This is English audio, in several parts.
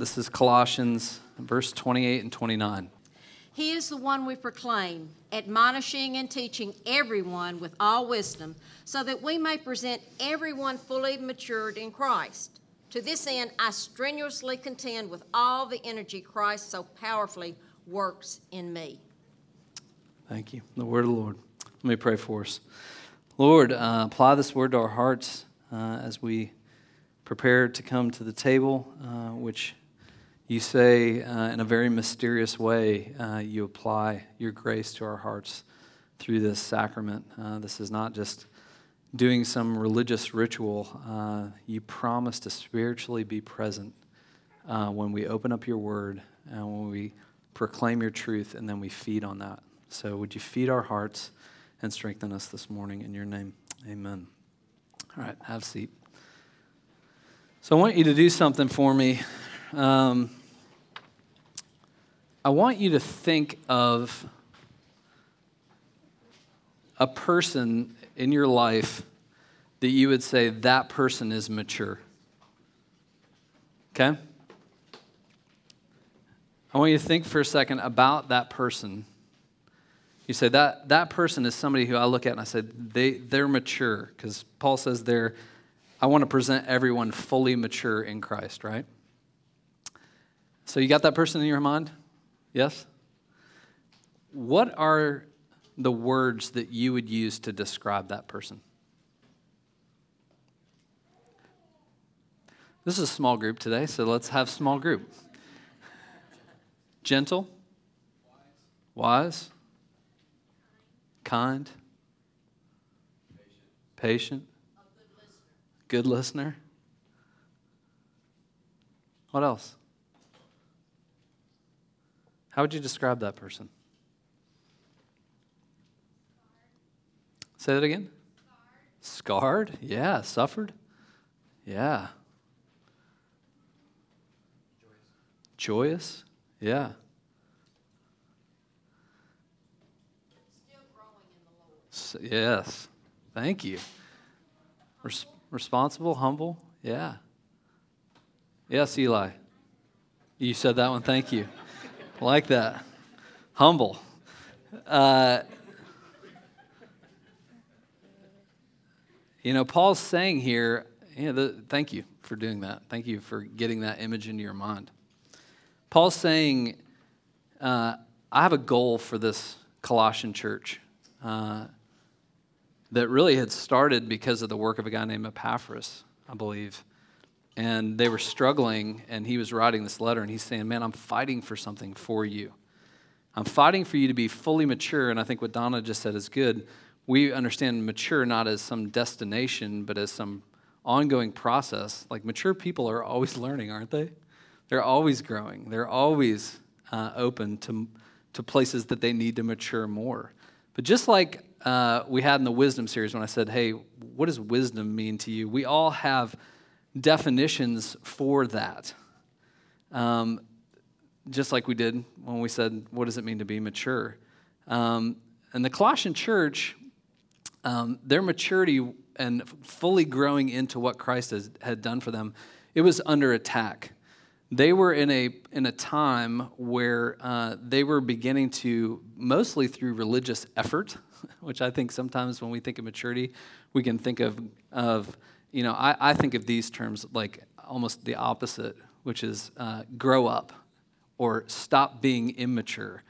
This is Colossians, verse 28 and 29. He is the one we proclaim, admonishing and teaching everyone with all wisdom, so that we may present everyone fully matured in Christ. To this end, I strenuously contend with all the energy Christ so powerfully works in me. Thank you. The word of the Lord. Let me pray for us. Lord, uh, apply this word to our hearts uh, as we prepare to come to the table, uh, which you say uh, in a very mysterious way, uh, you apply your grace to our hearts through this sacrament. Uh, this is not just doing some religious ritual. Uh, you promise to spiritually be present uh, when we open up your word and when we proclaim your truth and then we feed on that. So, would you feed our hearts and strengthen us this morning in your name? Amen. All right, have a seat. So, I want you to do something for me. Um, I want you to think of a person in your life that you would say that person is mature. Okay? I want you to think for a second about that person. You say that that person is somebody who I look at and I say they they're mature because Paul says they're I want to present everyone fully mature in Christ, right? So you got that person in your mind? Yes? What are the words that you would use to describe that person? This is a small group today, so let's have small group. Gentle, wise, kind, patient, good listener. What else? How would you describe that person? Say that again. Scarred. Yeah. Suffered? Yeah. Joyous? Joyous? Yeah. Yes. Thank you. Res- responsible, humble? Yeah. Yes, Eli. You said that one. Thank you like that. Humble. Uh, you know, Paul's saying here, you know, the, thank you for doing that. Thank you for getting that image into your mind. Paul's saying, uh, I have a goal for this Colossian church uh, that really had started because of the work of a guy named Epaphras, I believe and they were struggling and he was writing this letter and he's saying man i'm fighting for something for you. I'm fighting for you to be fully mature and i think what donna just said is good. We understand mature not as some destination but as some ongoing process. Like mature people are always learning aren't they? They're always growing. They're always uh, open to, to places that they need to mature more. But just like uh, we had in the wisdom series when i said hey what does wisdom mean to you? We all have definitions for that. Um, just like we did when we said, what does it mean to be mature? Um, and the Colossian church, um, their maturity and fully growing into what Christ has, had done for them, it was under attack. They were in a, in a time where uh, they were beginning to, mostly through religious effort, which I think sometimes when we think of maturity, we can think of, of you know, I, I think of these terms like almost the opposite, which is uh, grow up or stop being immature.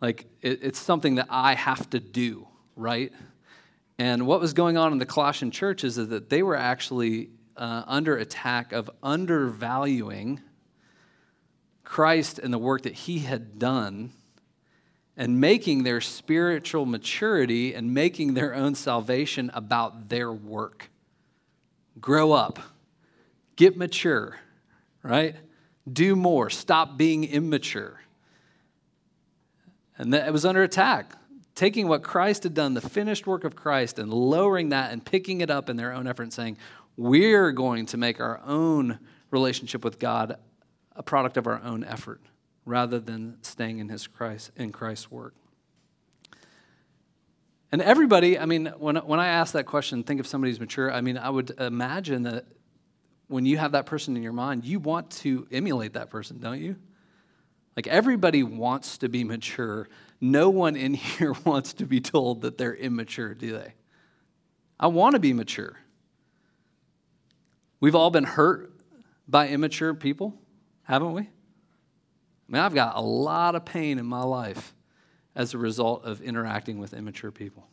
Like it, it's something that I have to do, right? And what was going on in the Colossian church is that they were actually uh, under attack of undervaluing Christ and the work that he had done and making their spiritual maturity and making their own salvation about their work grow up, get mature, right? Do more, stop being immature. And that it was under attack. Taking what Christ had done, the finished work of Christ, and lowering that and picking it up in their own effort and saying, we're going to make our own relationship with God a product of our own effort rather than staying in his Christ in Christ's work. And everybody, I mean, when, when I ask that question, think of somebody who's mature, I mean, I would imagine that when you have that person in your mind, you want to emulate that person, don't you? Like everybody wants to be mature. No one in here wants to be told that they're immature, do they? I want to be mature. We've all been hurt by immature people, haven't we? I mean, I've got a lot of pain in my life as a result of interacting with immature people.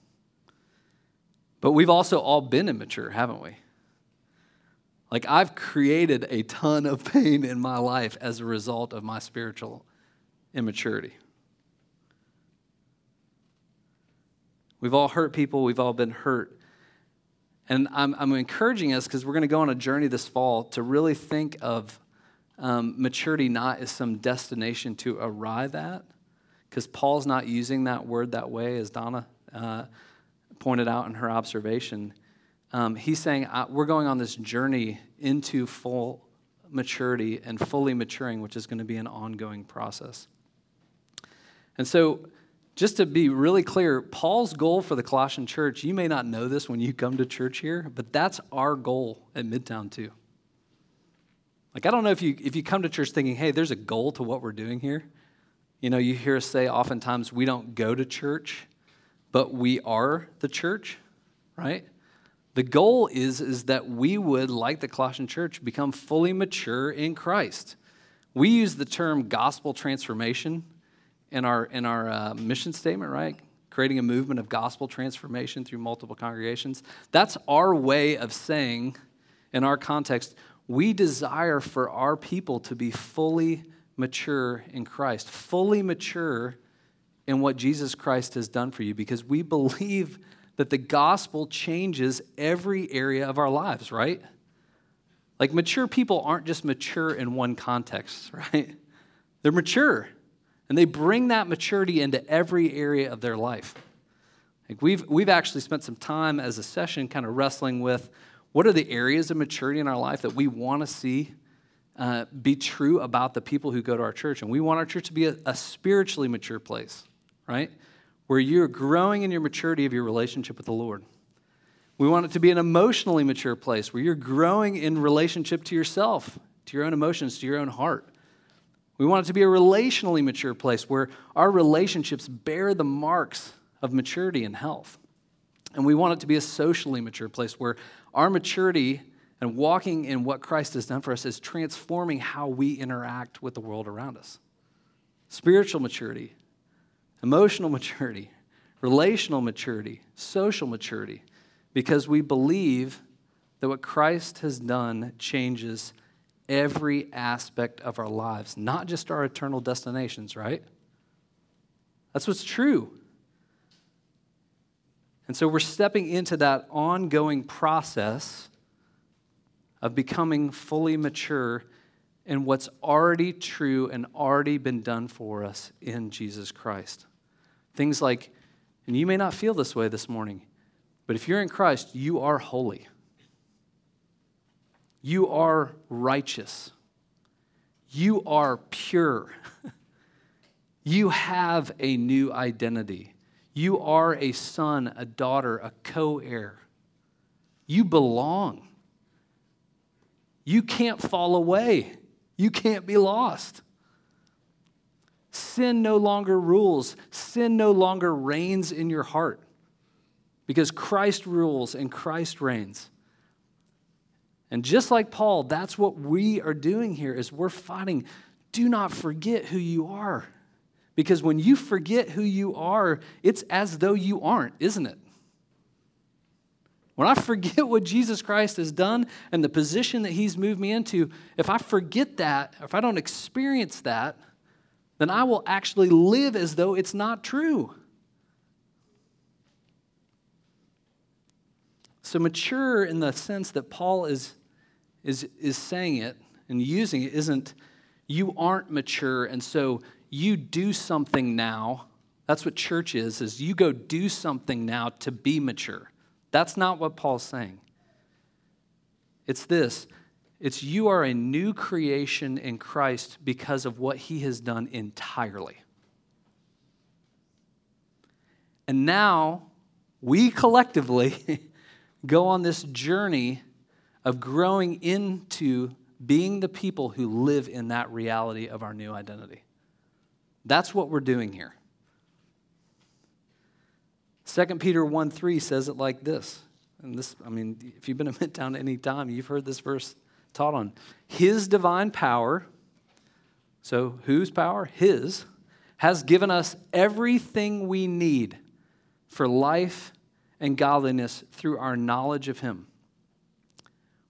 But we've also all been immature, haven't we? Like, I've created a ton of pain in my life as a result of my spiritual immaturity. We've all hurt people, we've all been hurt. And I'm, I'm encouraging us because we're going to go on a journey this fall to really think of um, maturity not as some destination to arrive at, because Paul's not using that word that way, as Donna uh, pointed out in her observation. Um, he's saying we're going on this journey into full maturity and fully maturing, which is going to be an ongoing process. And so, just to be really clear, Paul's goal for the Colossian church, you may not know this when you come to church here, but that's our goal at Midtown too. Like, I don't know if you, if you come to church thinking, hey, there's a goal to what we're doing here. You know, you hear us say oftentimes we don't go to church, but we are the church, right? The goal is, is that we would, like the Colossian church, become fully mature in Christ. We use the term gospel transformation in our, in our uh, mission statement, right? Creating a movement of gospel transformation through multiple congregations. That's our way of saying, in our context, we desire for our people to be fully mature in Christ, fully mature in what Jesus Christ has done for you, because we believe that the gospel changes every area of our lives, right? Like mature people aren't just mature in one context, right? They're mature. And they bring that maturity into every area of their life. Like we've, we've actually spent some time as a session kind of wrestling with what are the areas of maturity in our life that we want to see uh, be true about the people who go to our church. And we want our church to be a, a spiritually mature place, right? Where you're growing in your maturity of your relationship with the Lord. We want it to be an emotionally mature place where you're growing in relationship to yourself, to your own emotions, to your own heart. We want it to be a relationally mature place where our relationships bear the marks of maturity and health. And we want it to be a socially mature place where our maturity and walking in what Christ has done for us is transforming how we interact with the world around us. Spiritual maturity, emotional maturity, relational maturity, social maturity, because we believe that what Christ has done changes every aspect of our lives, not just our eternal destinations, right? That's what's true. And so we're stepping into that ongoing process of becoming fully mature in what's already true and already been done for us in Jesus Christ. Things like, and you may not feel this way this morning, but if you're in Christ, you are holy. You are righteous. You are pure. you have a new identity. You are a son, a daughter, a co heir. You belong. You can't fall away. You can't be lost. Sin no longer rules, sin no longer reigns in your heart because Christ rules and Christ reigns. And just like Paul, that's what we are doing here is we're fighting do not forget who you are. Because when you forget who you are, it's as though you aren't, isn't it? When I forget what Jesus Christ has done and the position that he's moved me into, if I forget that, if I don't experience that, then I will actually live as though it's not true. So, mature in the sense that Paul is is, is saying it and using it isn't you aren't mature and so you do something now that's what church is is you go do something now to be mature that's not what paul's saying it's this it's you are a new creation in christ because of what he has done entirely and now we collectively go on this journey of growing into being the people who live in that reality of our new identity. That's what we're doing here. 2 Peter 1 3 says it like this. And this, I mean, if you've been in Midtown any time, you've heard this verse taught on. His divine power, so whose power? His, has given us everything we need for life and godliness through our knowledge of Him.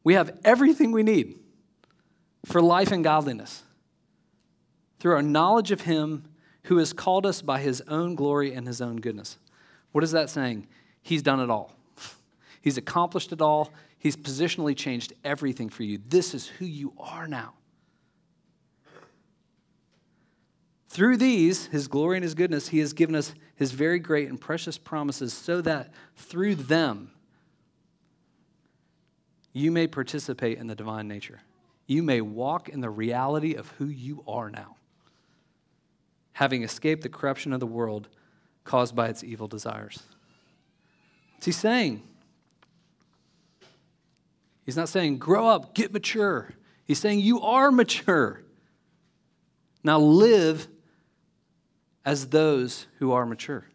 We have everything we need for life and godliness through our knowledge of Him who has called us by His own glory and His own goodness. What is that saying? He's done it all. He's accomplished it all. He's positionally changed everything for you. This is who you are now. Through these, his glory and his goodness, he has given us his very great and precious promises so that through them you may participate in the divine nature. You may walk in the reality of who you are now, having escaped the corruption of the world caused by its evil desires. What's he saying? He's not saying, grow up, get mature. He's saying, you are mature. Now live as those who are mature.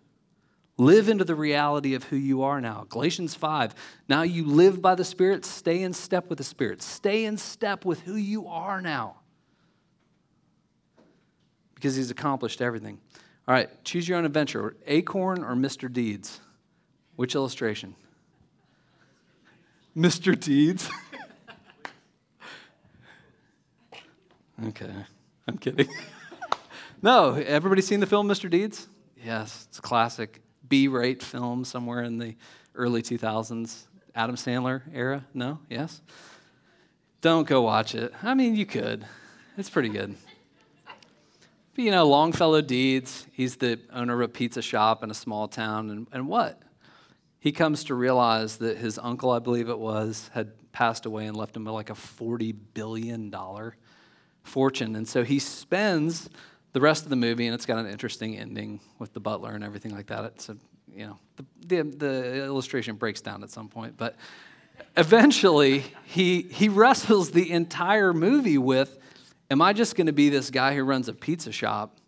Live into the reality of who you are now. Galatians 5. Now you live by the Spirit, stay in step with the Spirit. Stay in step with who you are now. Because He's accomplished everything. All right, choose your own adventure Acorn or Mr. Deeds? Which illustration? Mr. Deeds. okay, I'm kidding. no, everybody seen the film Mr. Deeds? Yes, it's a classic B-rate film somewhere in the early 2000s. Adam Sandler era? No? Yes? Don't go watch it. I mean, you could. It's pretty good. You know, Longfellow Deeds, he's the owner of a pizza shop in a small town, and, and what? he comes to realize that his uncle, I believe it was, had passed away and left him like a $40 billion fortune. And so he spends the rest of the movie, and it's got an interesting ending with the butler and everything like that. It's a, you know, the, the, the illustration breaks down at some point. But eventually, he, he wrestles the entire movie with Am I just going to be this guy who runs a pizza shop?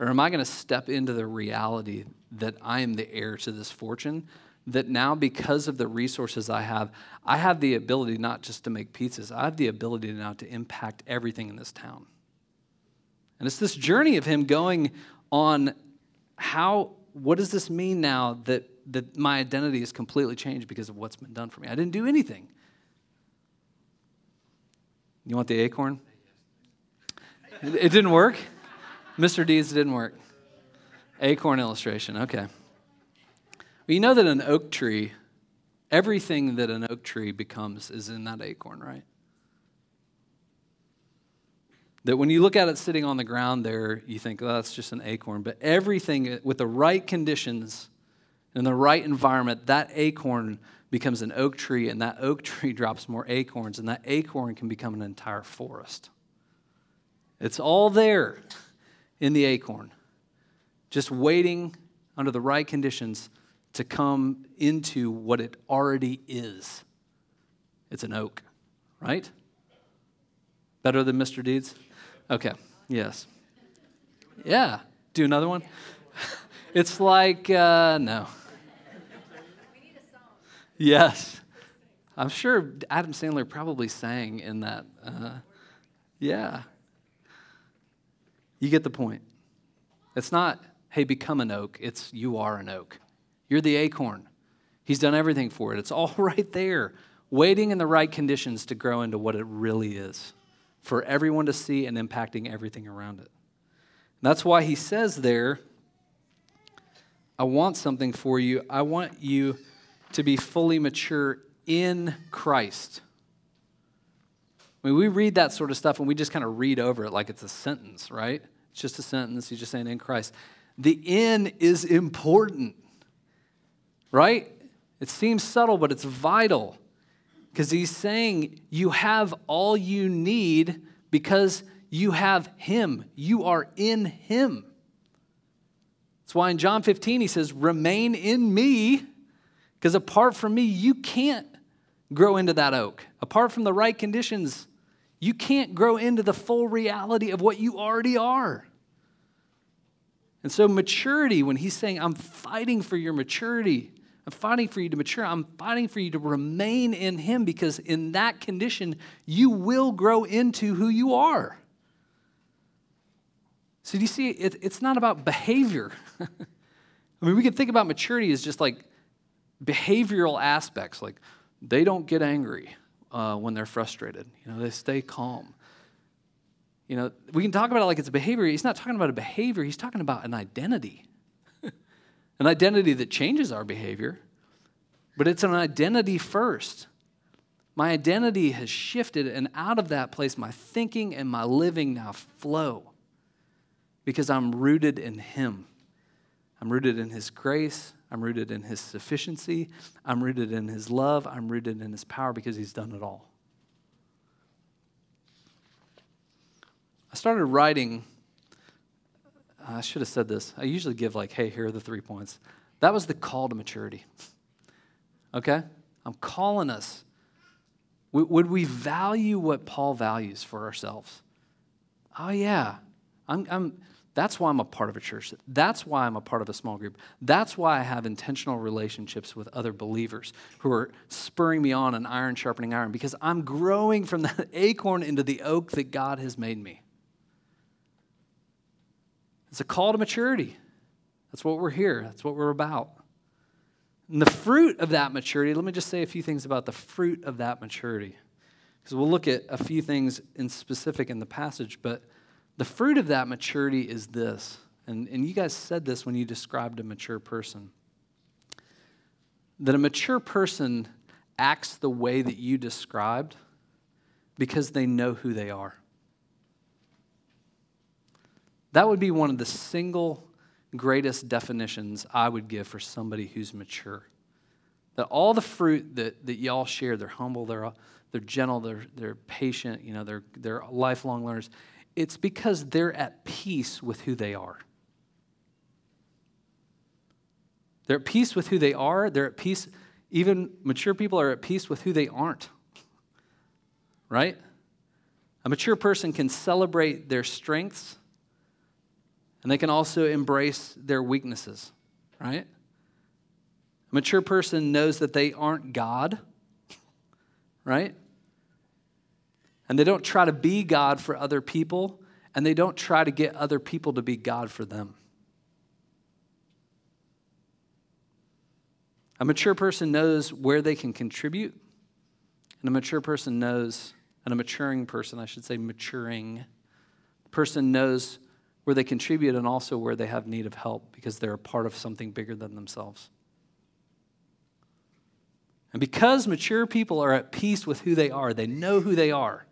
Or am I going to step into the reality that I am the heir to this fortune? that now, because of the resources I have, I have the ability not just to make pizzas, I have the ability now to impact everything in this town. And it's this journey of him going on how, what does this mean now that, that my identity is completely changed because of what's been done for me? I didn't do anything. You want the acorn? It, didn't work? Mr. Deeds didn't work. Acorn illustration, okay. Well, you know that an oak tree, everything that an oak tree becomes is in that acorn, right? That when you look at it sitting on the ground there, you think, oh, that's just an acorn. But everything uh, with the right conditions and the right environment, that acorn becomes an oak tree, and that oak tree drops more acorns, and that acorn can become an entire forest. It's all there in the acorn, just waiting under the right conditions to come into what it already is. It's an oak, right? Better than Mr. Deeds? Okay, yes. Yeah, do another one? it's like, uh, no. Yes. I'm sure Adam Sandler probably sang in that. Uh, yeah. You get the point. It's not, hey, become an oak. It's, you are an oak. You're the acorn. He's done everything for it. It's all right there, waiting in the right conditions to grow into what it really is for everyone to see and impacting everything around it. That's why he says there, I want something for you. I want you to be fully mature in Christ. I mean, we read that sort of stuff and we just kind of read over it like it's a sentence, right? It's just a sentence. He's just saying in Christ. The in is important right? It seems subtle, but it's vital because he's saying you have all you need because you have him. You are in him. That's why in John 15 he says, Remain in me, because apart from me, you can't grow into that oak. apart from the right conditions, you can't grow into the full reality of what you already are. And so, maturity, when he's saying, I'm fighting for your maturity, I'm fighting for you to mature, I'm fighting for you to remain in him because in that condition, you will grow into who you are. So, do you see, it, it's not about behavior. I mean, we can think about maturity as just like behavioral aspects, like they don't get angry uh, when they're frustrated, you know, they stay calm. You know, we can talk about it like it's a behavior. He's not talking about a behavior, he's talking about an identity. an identity that changes our behavior, but it's an identity first. My identity has shifted, and out of that place, my thinking and my living now flow because I'm rooted in Him. I'm rooted in His grace. I'm rooted in His sufficiency. I'm rooted in His love. I'm rooted in His power because He's done it all. I started writing. Uh, I should have said this. I usually give, like, hey, here are the three points. That was the call to maturity. Okay? I'm calling us. Would we value what Paul values for ourselves? Oh, yeah. I'm, I'm, that's why I'm a part of a church. That's why I'm a part of a small group. That's why I have intentional relationships with other believers who are spurring me on and iron sharpening iron because I'm growing from that acorn into the oak that God has made me. It's a call to maturity. That's what we're here, that's what we're about. And the fruit of that maturity, let me just say a few things about the fruit of that maturity. Because we'll look at a few things in specific in the passage, but the fruit of that maturity is this, and, and you guys said this when you described a mature person that a mature person acts the way that you described because they know who they are. That would be one of the single greatest definitions I would give for somebody who's mature. That all the fruit that, that y'all share, they're humble, they're, they're gentle, they're, they're patient, you know, they're, they're lifelong learners it's because they're at peace with who they are. They're at peace with who they are. They're at peace, even mature people are at peace with who they aren't. Right? A mature person can celebrate their strengths and they can also embrace their weaknesses. Right? A mature person knows that they aren't God. Right? And they don't try to be God for other people, and they don't try to get other people to be God for them. A mature person knows where they can contribute, and a mature person knows, and a maturing person, I should say, maturing person knows where they contribute and also where they have need of help because they're a part of something bigger than themselves. And because mature people are at peace with who they are, they know who they are,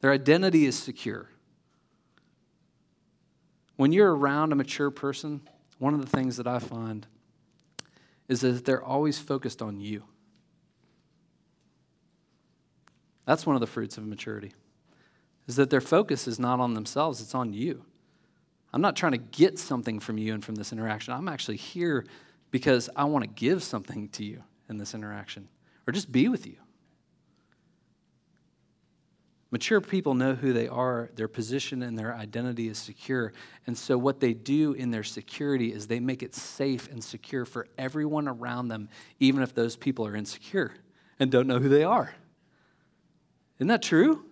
their identity is secure. When you're around a mature person, one of the things that I find is that they're always focused on you. That's one of the fruits of maturity. Is that their focus is not on themselves, it's on you. I'm not trying to get something from you and from this interaction. I'm actually here because I want to give something to you in this interaction or just be with you. Mature people know who they are, their position and their identity is secure. And so, what they do in their security is they make it safe and secure for everyone around them, even if those people are insecure and don't know who they are. Isn't that true?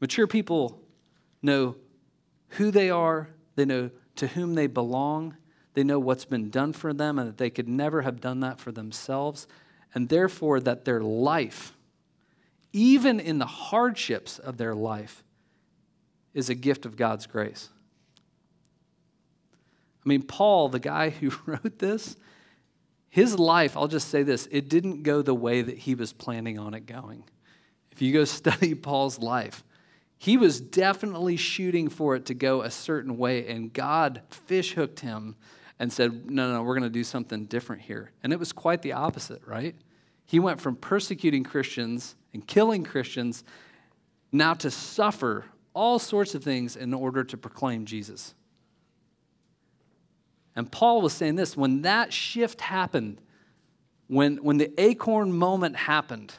Mature people know who they are, they know to whom they belong, they know what's been done for them, and that they could never have done that for themselves, and therefore that their life even in the hardships of their life, is a gift of God's grace. I mean, Paul, the guy who wrote this, his life, I'll just say this, it didn't go the way that he was planning on it going. If you go study Paul's life, he was definitely shooting for it to go a certain way, and God fish hooked him and said, No, no, we're going to do something different here. And it was quite the opposite, right? He went from persecuting Christians and killing Christians now to suffer all sorts of things in order to proclaim Jesus. And Paul was saying this when that shift happened, when, when the acorn moment happened,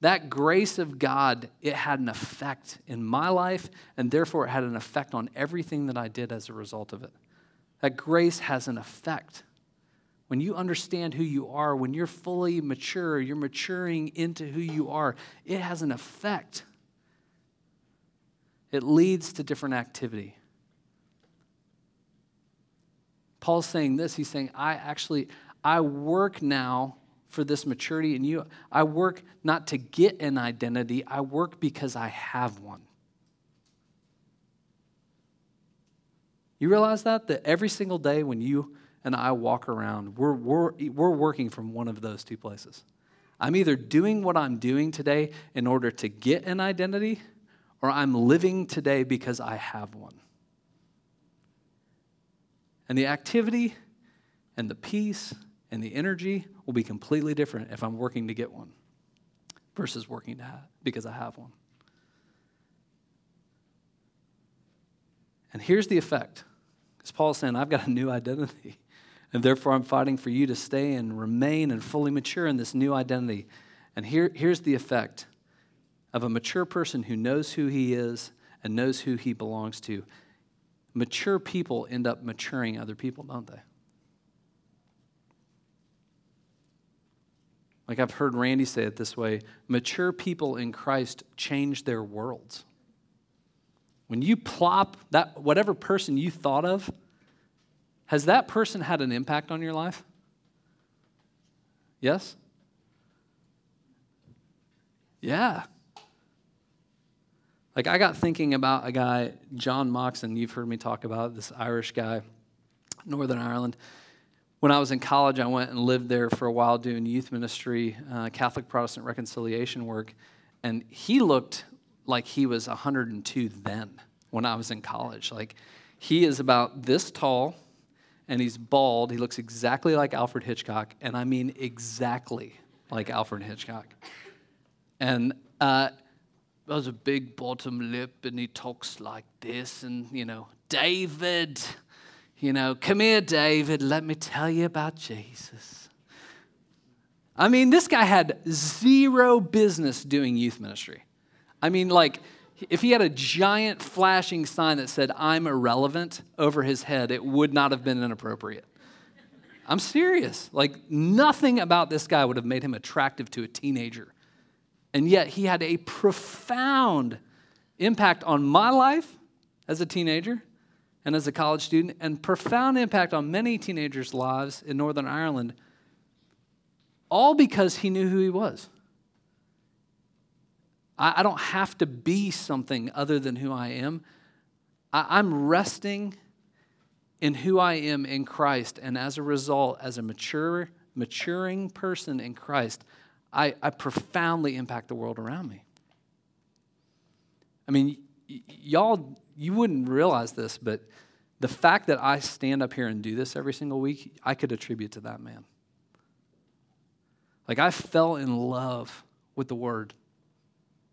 that grace of God, it had an effect in my life, and therefore it had an effect on everything that I did as a result of it. That grace has an effect. When you understand who you are, when you're fully mature, you're maturing into who you are, it has an effect. It leads to different activity. Paul's saying this. He's saying, I actually, I work now for this maturity in you. I work not to get an identity, I work because I have one. You realize that? That every single day when you and I walk around, we're, we're, we're working from one of those two places. I'm either doing what I'm doing today in order to get an identity, or I'm living today because I have one. And the activity and the peace and the energy will be completely different if I'm working to get one versus working to have, because I have one. And here's the effect. As Paul's saying, I've got a new identity. And therefore, I'm fighting for you to stay and remain and fully mature in this new identity. And here, here's the effect of a mature person who knows who he is and knows who he belongs to. Mature people end up maturing other people, don't they? Like I've heard Randy say it this way mature people in Christ change their worlds. When you plop that, whatever person you thought of, has that person had an impact on your life? Yes? Yeah. Like I got thinking about a guy, John Moxon, you've heard me talk about this Irish guy, Northern Ireland. When I was in college, I went and lived there for a while doing youth ministry, uh, Catholic Protestant reconciliation work, and he looked like he was 102 then when I was in college. Like, he is about this tall and he's bald. He looks exactly like Alfred Hitchcock, and I mean exactly like Alfred Hitchcock. And uh, has a big bottom lip, and he talks like this, and you know, David, you know, come here, David, let me tell you about Jesus. I mean, this guy had zero business doing youth ministry. I mean, like, if he had a giant flashing sign that said, I'm irrelevant over his head, it would not have been inappropriate. I'm serious. Like, nothing about this guy would have made him attractive to a teenager. And yet, he had a profound impact on my life as a teenager and as a college student, and profound impact on many teenagers' lives in Northern Ireland, all because he knew who he was. I, I don't have to be something other than who I am. I, I'm resting in who I am in Christ, and as a result, as a mature, maturing person in Christ, I, I profoundly impact the world around me. I mean, y- y'all, you wouldn't realize this, but the fact that I stand up here and do this every single week, I could attribute to that man. Like, I fell in love with the word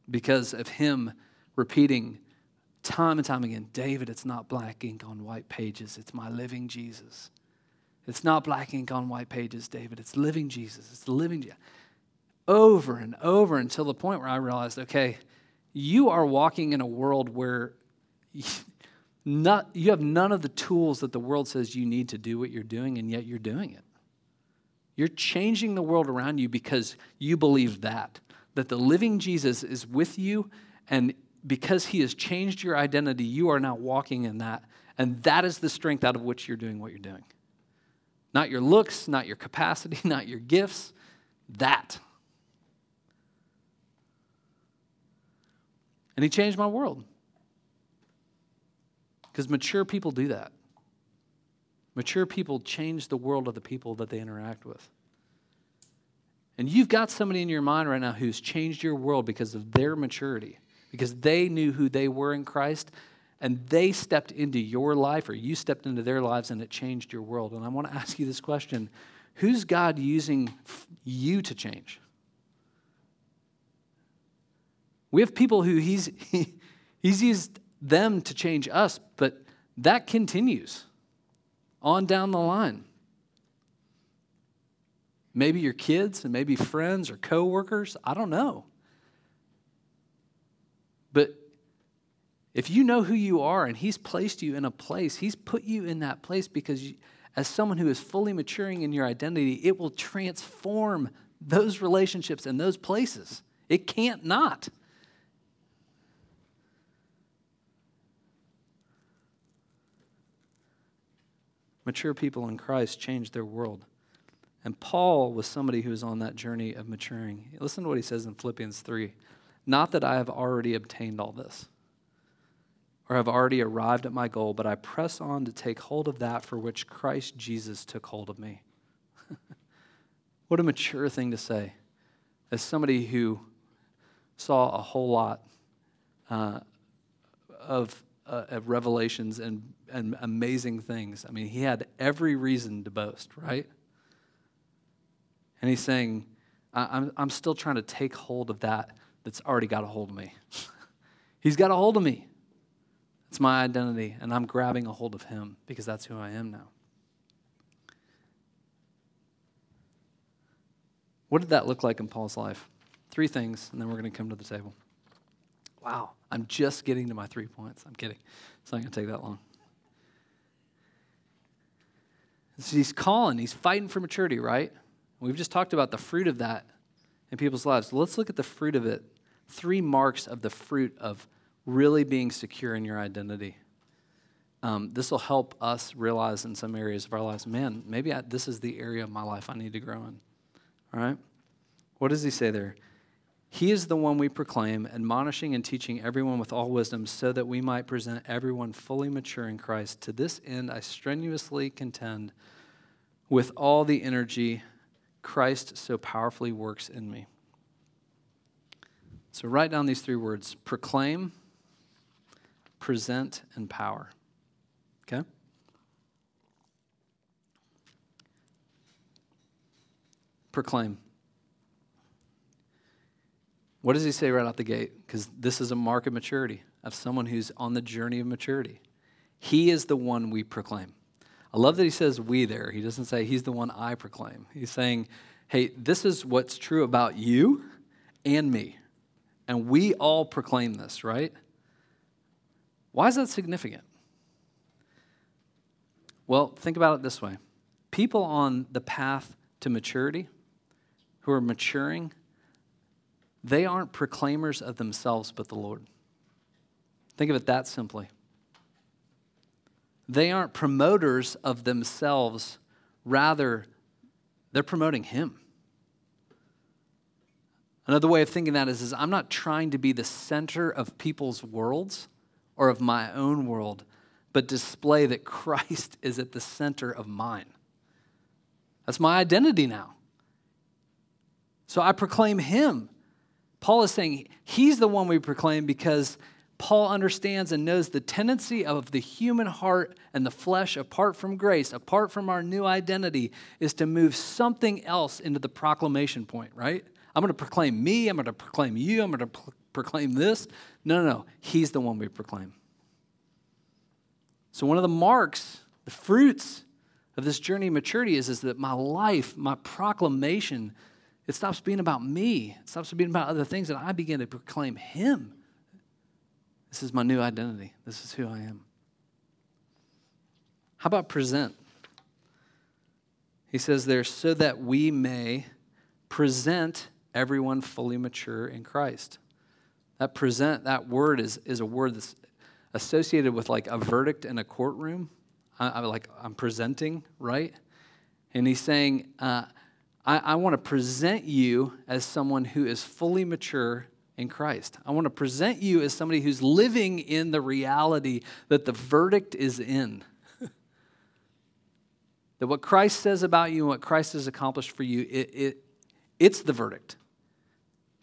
because of him repeating time and time again David, it's not black ink on white pages, it's my living Jesus. It's not black ink on white pages, David. It's living Jesus. It's living Jesus. Over and over until the point where I realized, okay, you are walking in a world where not, you have none of the tools that the world says you need to do what you're doing, and yet you're doing it. You're changing the world around you because you believe that that the living Jesus is with you, and because he has changed your identity, you are now walking in that. And that is the strength out of which you're doing what you're doing. Not your looks, not your capacity, not your gifts, that. And he changed my world. Because mature people do that. Mature people change the world of the people that they interact with. And you've got somebody in your mind right now who's changed your world because of their maturity, because they knew who they were in Christ, and they stepped into your life, or you stepped into their lives, and it changed your world. And I want to ask you this question Who's God using you to change? We have people who he's, he, he's used them to change us, but that continues on down the line. Maybe your kids and maybe friends or coworkers. I don't know. But if you know who you are and He's placed you in a place, He's put you in that place because you, as someone who is fully maturing in your identity, it will transform those relationships and those places. It can't not. Mature people in Christ change their world. And Paul was somebody who was on that journey of maturing. Listen to what he says in Philippians 3 Not that I have already obtained all this or have already arrived at my goal, but I press on to take hold of that for which Christ Jesus took hold of me. what a mature thing to say. As somebody who saw a whole lot uh, of, uh, of revelations and, and amazing things, I mean, he had every reason to boast, right? And he's saying, I'm, I'm still trying to take hold of that that's already got a hold of me. he's got a hold of me. It's my identity, and I'm grabbing a hold of Him because that's who I am now. What did that look like in Paul's life? Three things, and then we're going to come to the table. Wow, I'm just getting to my three points. I'm kidding. It's not going to take that long. So he's calling, he's fighting for maturity, right? We've just talked about the fruit of that in people's lives. Let's look at the fruit of it. Three marks of the fruit of really being secure in your identity. Um, this will help us realize in some areas of our lives, man, maybe I, this is the area of my life I need to grow in. All right? What does he say there? He is the one we proclaim, admonishing and teaching everyone with all wisdom, so that we might present everyone fully mature in Christ. To this end, I strenuously contend with all the energy Christ so powerfully works in me. So write down these three words proclaim, present, and power. Okay? Proclaim. What does he say right out the gate? Because this is a mark of maturity, of someone who's on the journey of maturity. He is the one we proclaim. I love that he says we there. He doesn't say he's the one I proclaim. He's saying, hey, this is what's true about you and me. And we all proclaim this, right? Why is that significant? Well, think about it this way people on the path to maturity, who are maturing, they aren't proclaimers of themselves but the Lord. Think of it that simply. They aren't promoters of themselves, rather, they're promoting Him. Another way of thinking that is, is I'm not trying to be the center of people's worlds or of my own world, but display that Christ is at the center of mine. That's my identity now. So I proclaim him. Paul is saying he's the one we proclaim because Paul understands and knows the tendency of the human heart and the flesh, apart from grace, apart from our new identity, is to move something else into the proclamation point, right? I'm going to proclaim me, I'm going to proclaim you, I'm going to pro- proclaim this. No, no, no. He's the one we proclaim. So, one of the marks, the fruits of this journey of maturity is, is that my life, my proclamation, it stops being about me. It stops being about other things, and I begin to proclaim Him. This is my new identity. This is who I am. How about present? He says there, so that we may present everyone fully mature in Christ. That present, that word is, is a word that's associated with like a verdict in a courtroom. I, am like, I'm presenting, right? And he's saying, uh, I, I want to present you as someone who is fully mature in Christ. I want to present you as somebody who's living in the reality that the verdict is in. that what Christ says about you and what Christ has accomplished for you, it, it, it's the verdict.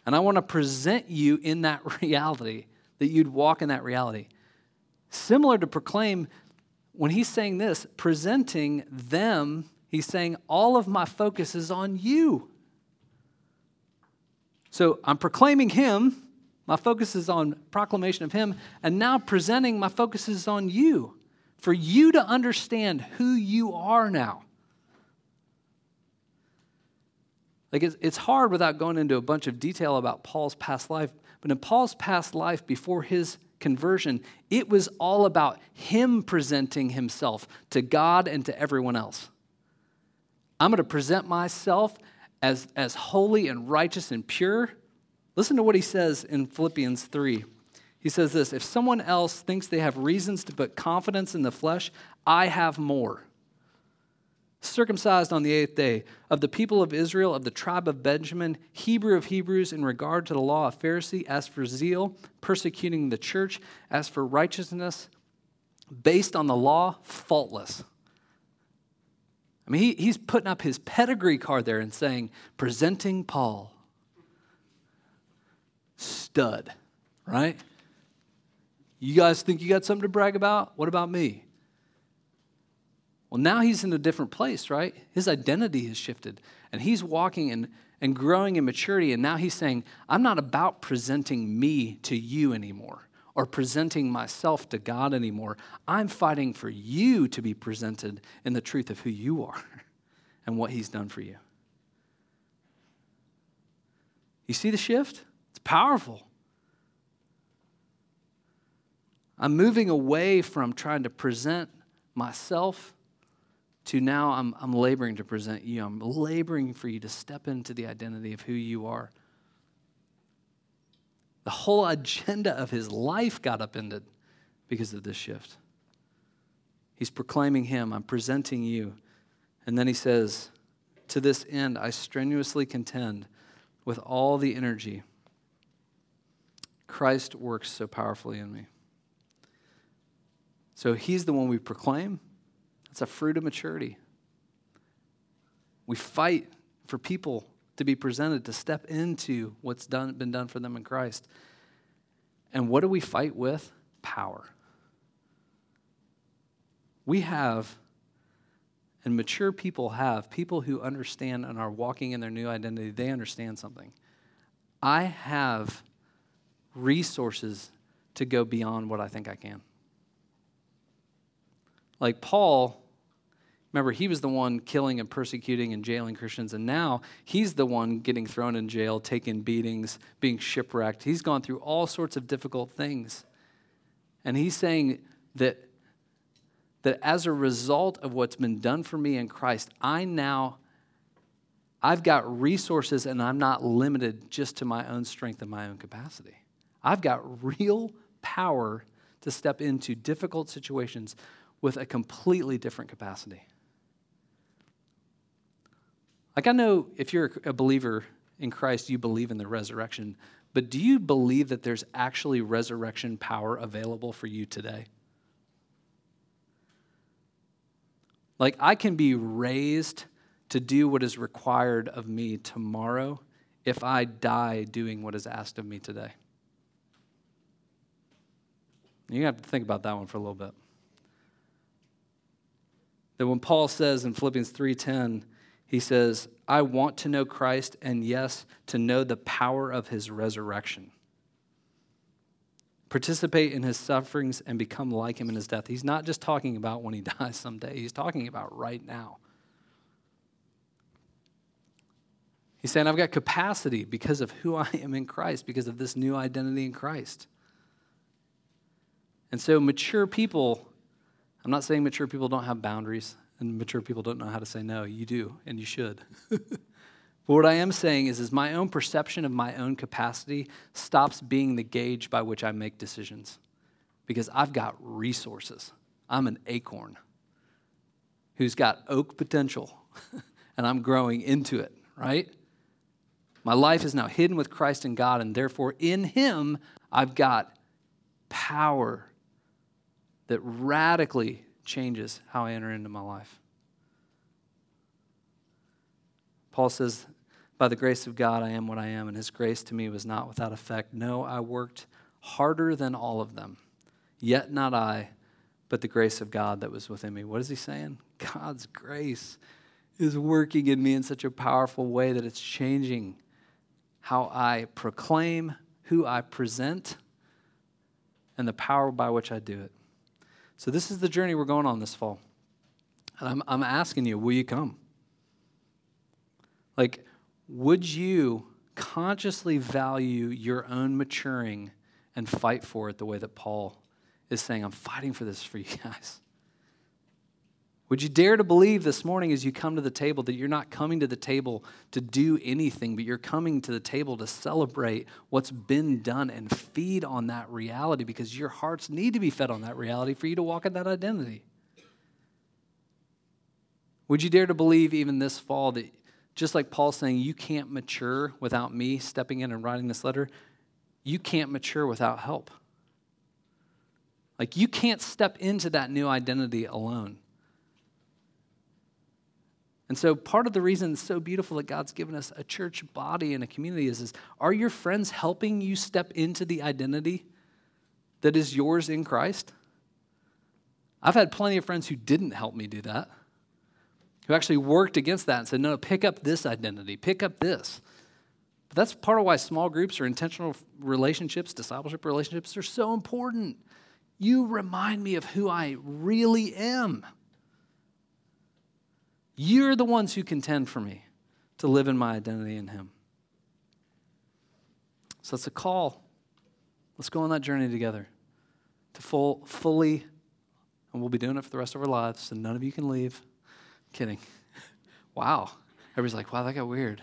And I want to present you in that reality, that you'd walk in that reality. Similar to proclaim, when he's saying this, presenting them, he's saying, All of my focus is on you. So I'm proclaiming him, my focus is on proclamation of him, and now presenting, my focus is on you, for you to understand who you are now. Like it's, it's hard without going into a bunch of detail about Paul's past life, but in Paul's past life before his conversion, it was all about him presenting himself to God and to everyone else. I'm going to present myself as, as holy and righteous and pure. Listen to what he says in Philippians 3. He says this If someone else thinks they have reasons to put confidence in the flesh, I have more circumcised on the eighth day, of the people of Israel, of the tribe of Benjamin, Hebrew of Hebrews, in regard to the law of Pharisee, as for zeal, persecuting the church, as for righteousness, based on the law, faultless. I mean, he, he's putting up his pedigree card there and saying, presenting Paul. Stud, right? You guys think you got something to brag about? What about me? Well, now he's in a different place, right? His identity has shifted, and he's walking and, and growing in maturity. And now he's saying, I'm not about presenting me to you anymore or presenting myself to God anymore. I'm fighting for you to be presented in the truth of who you are and what he's done for you. You see the shift? It's powerful. I'm moving away from trying to present myself to now I'm, I'm laboring to present you. I'm laboring for you to step into the identity of who you are. The whole agenda of his life got upended because of this shift. He's proclaiming him, I'm presenting you. And then he says, To this end, I strenuously contend with all the energy. Christ works so powerfully in me. So he's the one we proclaim. That's a fruit of maturity. We fight for people to be presented, to step into what's done, been done for them in Christ. And what do we fight with? Power. We have, and mature people have, people who understand and are walking in their new identity, they understand something. I have resources to go beyond what I think I can. Like Paul Remember, he was the one killing and persecuting and jailing Christians, and now he's the one getting thrown in jail, taking beatings, being shipwrecked. He's gone through all sorts of difficult things. And he's saying that, that as a result of what's been done for me in Christ, I now, I've got resources and I'm not limited just to my own strength and my own capacity. I've got real power to step into difficult situations with a completely different capacity. Like, I know if you're a believer in Christ, you believe in the resurrection, but do you believe that there's actually resurrection power available for you today? Like, I can be raised to do what is required of me tomorrow if I die doing what is asked of me today. You have to think about that one for a little bit. That when Paul says in Philippians 3:10, he says, I want to know Christ, and yes, to know the power of his resurrection. Participate in his sufferings and become like him in his death. He's not just talking about when he dies someday, he's talking about right now. He's saying, I've got capacity because of who I am in Christ, because of this new identity in Christ. And so, mature people, I'm not saying mature people don't have boundaries and mature people don't know how to say no. You do, and you should. but what I am saying is, is my own perception of my own capacity stops being the gauge by which I make decisions because I've got resources. I'm an acorn who's got oak potential, and I'm growing into it, right? My life is now hidden with Christ in God, and therefore in Him, I've got power that radically changes how I enter into my life. Paul says, By the grace of God, I am what I am, and his grace to me was not without effect. No, I worked harder than all of them, yet not I, but the grace of God that was within me. What is he saying? God's grace is working in me in such a powerful way that it's changing how I proclaim, who I present, and the power by which I do it. So, this is the journey we're going on this fall. And I'm, I'm asking you, will you come? Like, would you consciously value your own maturing and fight for it the way that Paul is saying, I'm fighting for this for you guys? Would you dare to believe this morning as you come to the table that you're not coming to the table to do anything, but you're coming to the table to celebrate what's been done and feed on that reality because your hearts need to be fed on that reality for you to walk in that identity? Would you dare to believe even this fall that just like Paul's saying, you can't mature without me stepping in and writing this letter, you can't mature without help. Like you can't step into that new identity alone. And so part of the reason it's so beautiful that God's given us a church body and a community is, is are your friends helping you step into the identity that is yours in Christ? I've had plenty of friends who didn't help me do that, who actually worked against that and said, no, pick up this identity, pick up this. But that's part of why small groups or intentional relationships, discipleship relationships, are so important. You remind me of who I really am. You're the ones who contend for me to live in my identity in Him. So it's a call. Let's go on that journey together to full, fully, and we'll be doing it for the rest of our lives, so none of you can leave. Kidding. Wow. Everybody's like, wow, that got weird.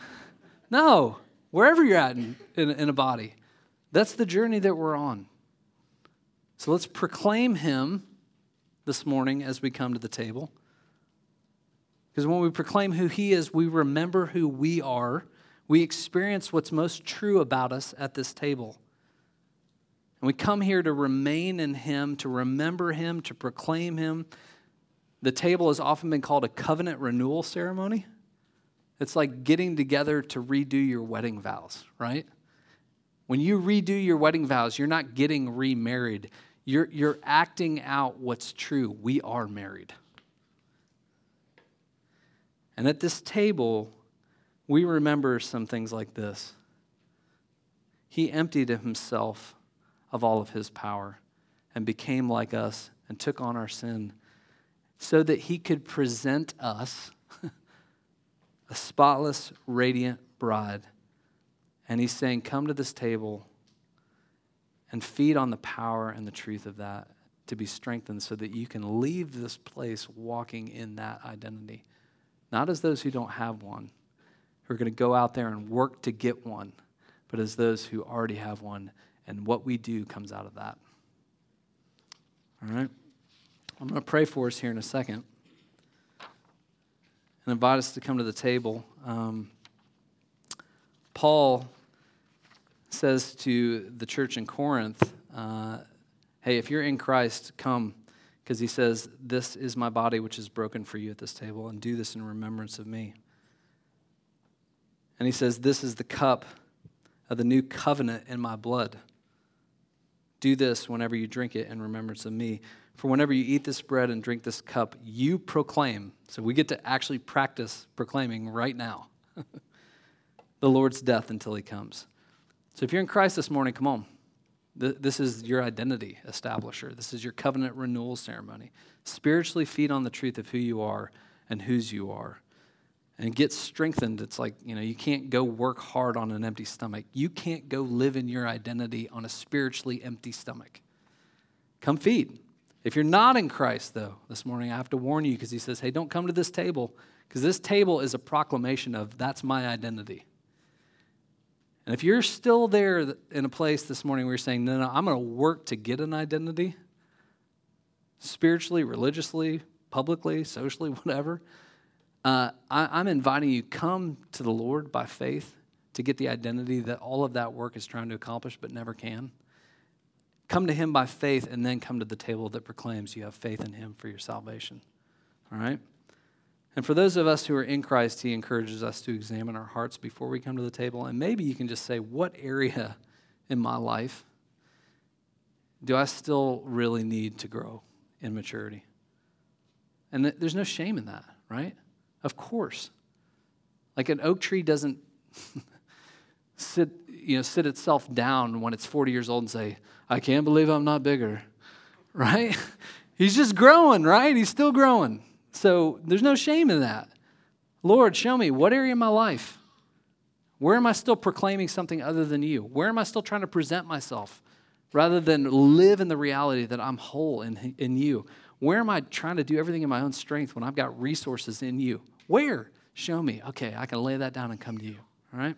no, wherever you're at in, in, in a body, that's the journey that we're on. So let's proclaim Him this morning as we come to the table. Because when we proclaim who He is, we remember who we are. We experience what's most true about us at this table. And we come here to remain in Him, to remember Him, to proclaim Him. The table has often been called a covenant renewal ceremony. It's like getting together to redo your wedding vows, right? When you redo your wedding vows, you're not getting remarried. You're, you're acting out what's true. We are married. And at this table, we remember some things like this He emptied himself of all of his power and became like us and took on our sin so that he could present us a spotless, radiant bride. And he's saying, Come to this table and feed on the power and the truth of that to be strengthened so that you can leave this place walking in that identity not as those who don't have one, who are going to go out there and work to get one, but as those who already have one, and what we do comes out of that. All right? I'm going to pray for us here in a second and invite us to come to the table. Um, Paul says to the church in Corinth, uh, hey, if you're in Christ, come because he says, This is my body which is broken for you at this table, and do this in remembrance of me. And he says, This is the cup of the new covenant in my blood. Do this whenever you drink it in remembrance of me. For whenever you eat this bread and drink this cup, you proclaim. So we get to actually practice proclaiming right now the Lord's death until he comes. So if you're in Christ this morning, come on. This is your identity establisher. This is your covenant renewal ceremony. Spiritually feed on the truth of who you are and whose you are. And get strengthened. It's like, you know, you can't go work hard on an empty stomach. You can't go live in your identity on a spiritually empty stomach. Come feed. If you're not in Christ, though, this morning, I have to warn you because he says, hey, don't come to this table because this table is a proclamation of that's my identity. And if you're still there in a place this morning where you're saying, no, no, I'm going to work to get an identity, spiritually, religiously, publicly, socially, whatever, uh, I, I'm inviting you, come to the Lord by faith to get the identity that all of that work is trying to accomplish but never can. Come to Him by faith and then come to the table that proclaims you have faith in Him for your salvation. All right? And for those of us who are in Christ, he encourages us to examine our hearts before we come to the table. And maybe you can just say, what area in my life do I still really need to grow in maturity? And there's no shame in that, right? Of course. Like an oak tree doesn't sit, you know, sit itself down when it's 40 years old and say, I can't believe I'm not bigger, right? He's just growing, right? He's still growing. So there's no shame in that. Lord, show me what area of my life Where am I still proclaiming something other than you? Where am I still trying to present myself rather than live in the reality that I'm whole in, in you? Where am I trying to do everything in my own strength when I've got resources in you? Where? Show me. Okay, I can lay that down and come to you. All right?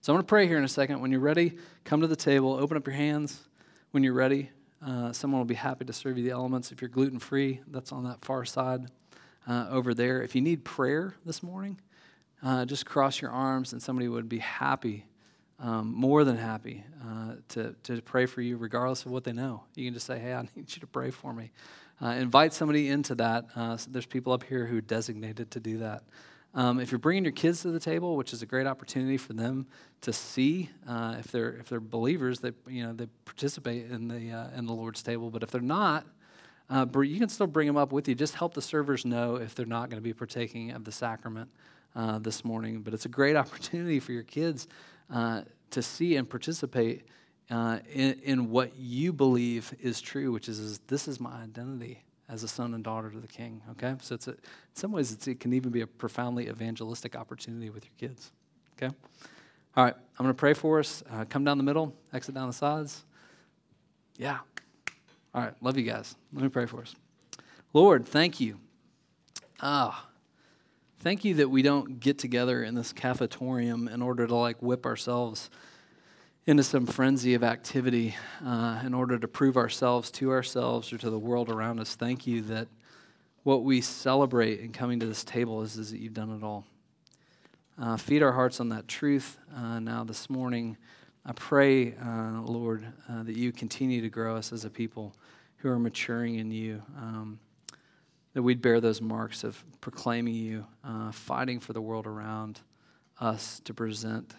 So I'm going to pray here in a second. When you're ready, come to the table, open up your hands. When you're ready, uh, someone will be happy to serve you the elements. If you're gluten free, that's on that far side uh, over there. If you need prayer this morning, uh, just cross your arms and somebody would be happy, um, more than happy, uh, to, to pray for you regardless of what they know. You can just say, hey, I need you to pray for me. Uh, invite somebody into that. Uh, so there's people up here who are designated to do that. Um, if you're bringing your kids to the table, which is a great opportunity for them to see uh, if they're if they're believers, they you know they participate in the uh, in the Lord's table. But if they're not, uh, you can still bring them up with you. Just help the servers know if they're not going to be partaking of the sacrament uh, this morning. But it's a great opportunity for your kids uh, to see and participate uh, in, in what you believe is true, which is, is this is my identity as a son and daughter to the king. Okay? So it's a, in some ways, it can even be a profoundly evangelistic opportunity with your kids. Okay? All right, I'm going to pray for us. Uh, come down the middle, exit down the sides. Yeah. All right, love you guys. Let me pray for us. Lord, thank you. Ah, thank you that we don't get together in this cafetorium in order to like whip ourselves into some frenzy of activity uh, in order to prove ourselves to ourselves or to the world around us. Thank you that what we celebrate in coming to this table is, is that you've done it all. Uh, feed our hearts on that truth uh, now this morning. I pray, uh, Lord, uh, that you continue to grow us as a people who are maturing in you, um, that we'd bear those marks of proclaiming you, uh, fighting for the world around us to present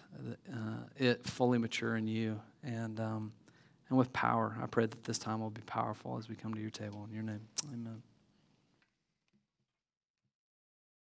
uh, it fully mature in you and, um, and with power. I pray that this time will be powerful as we come to your table. In your name, amen.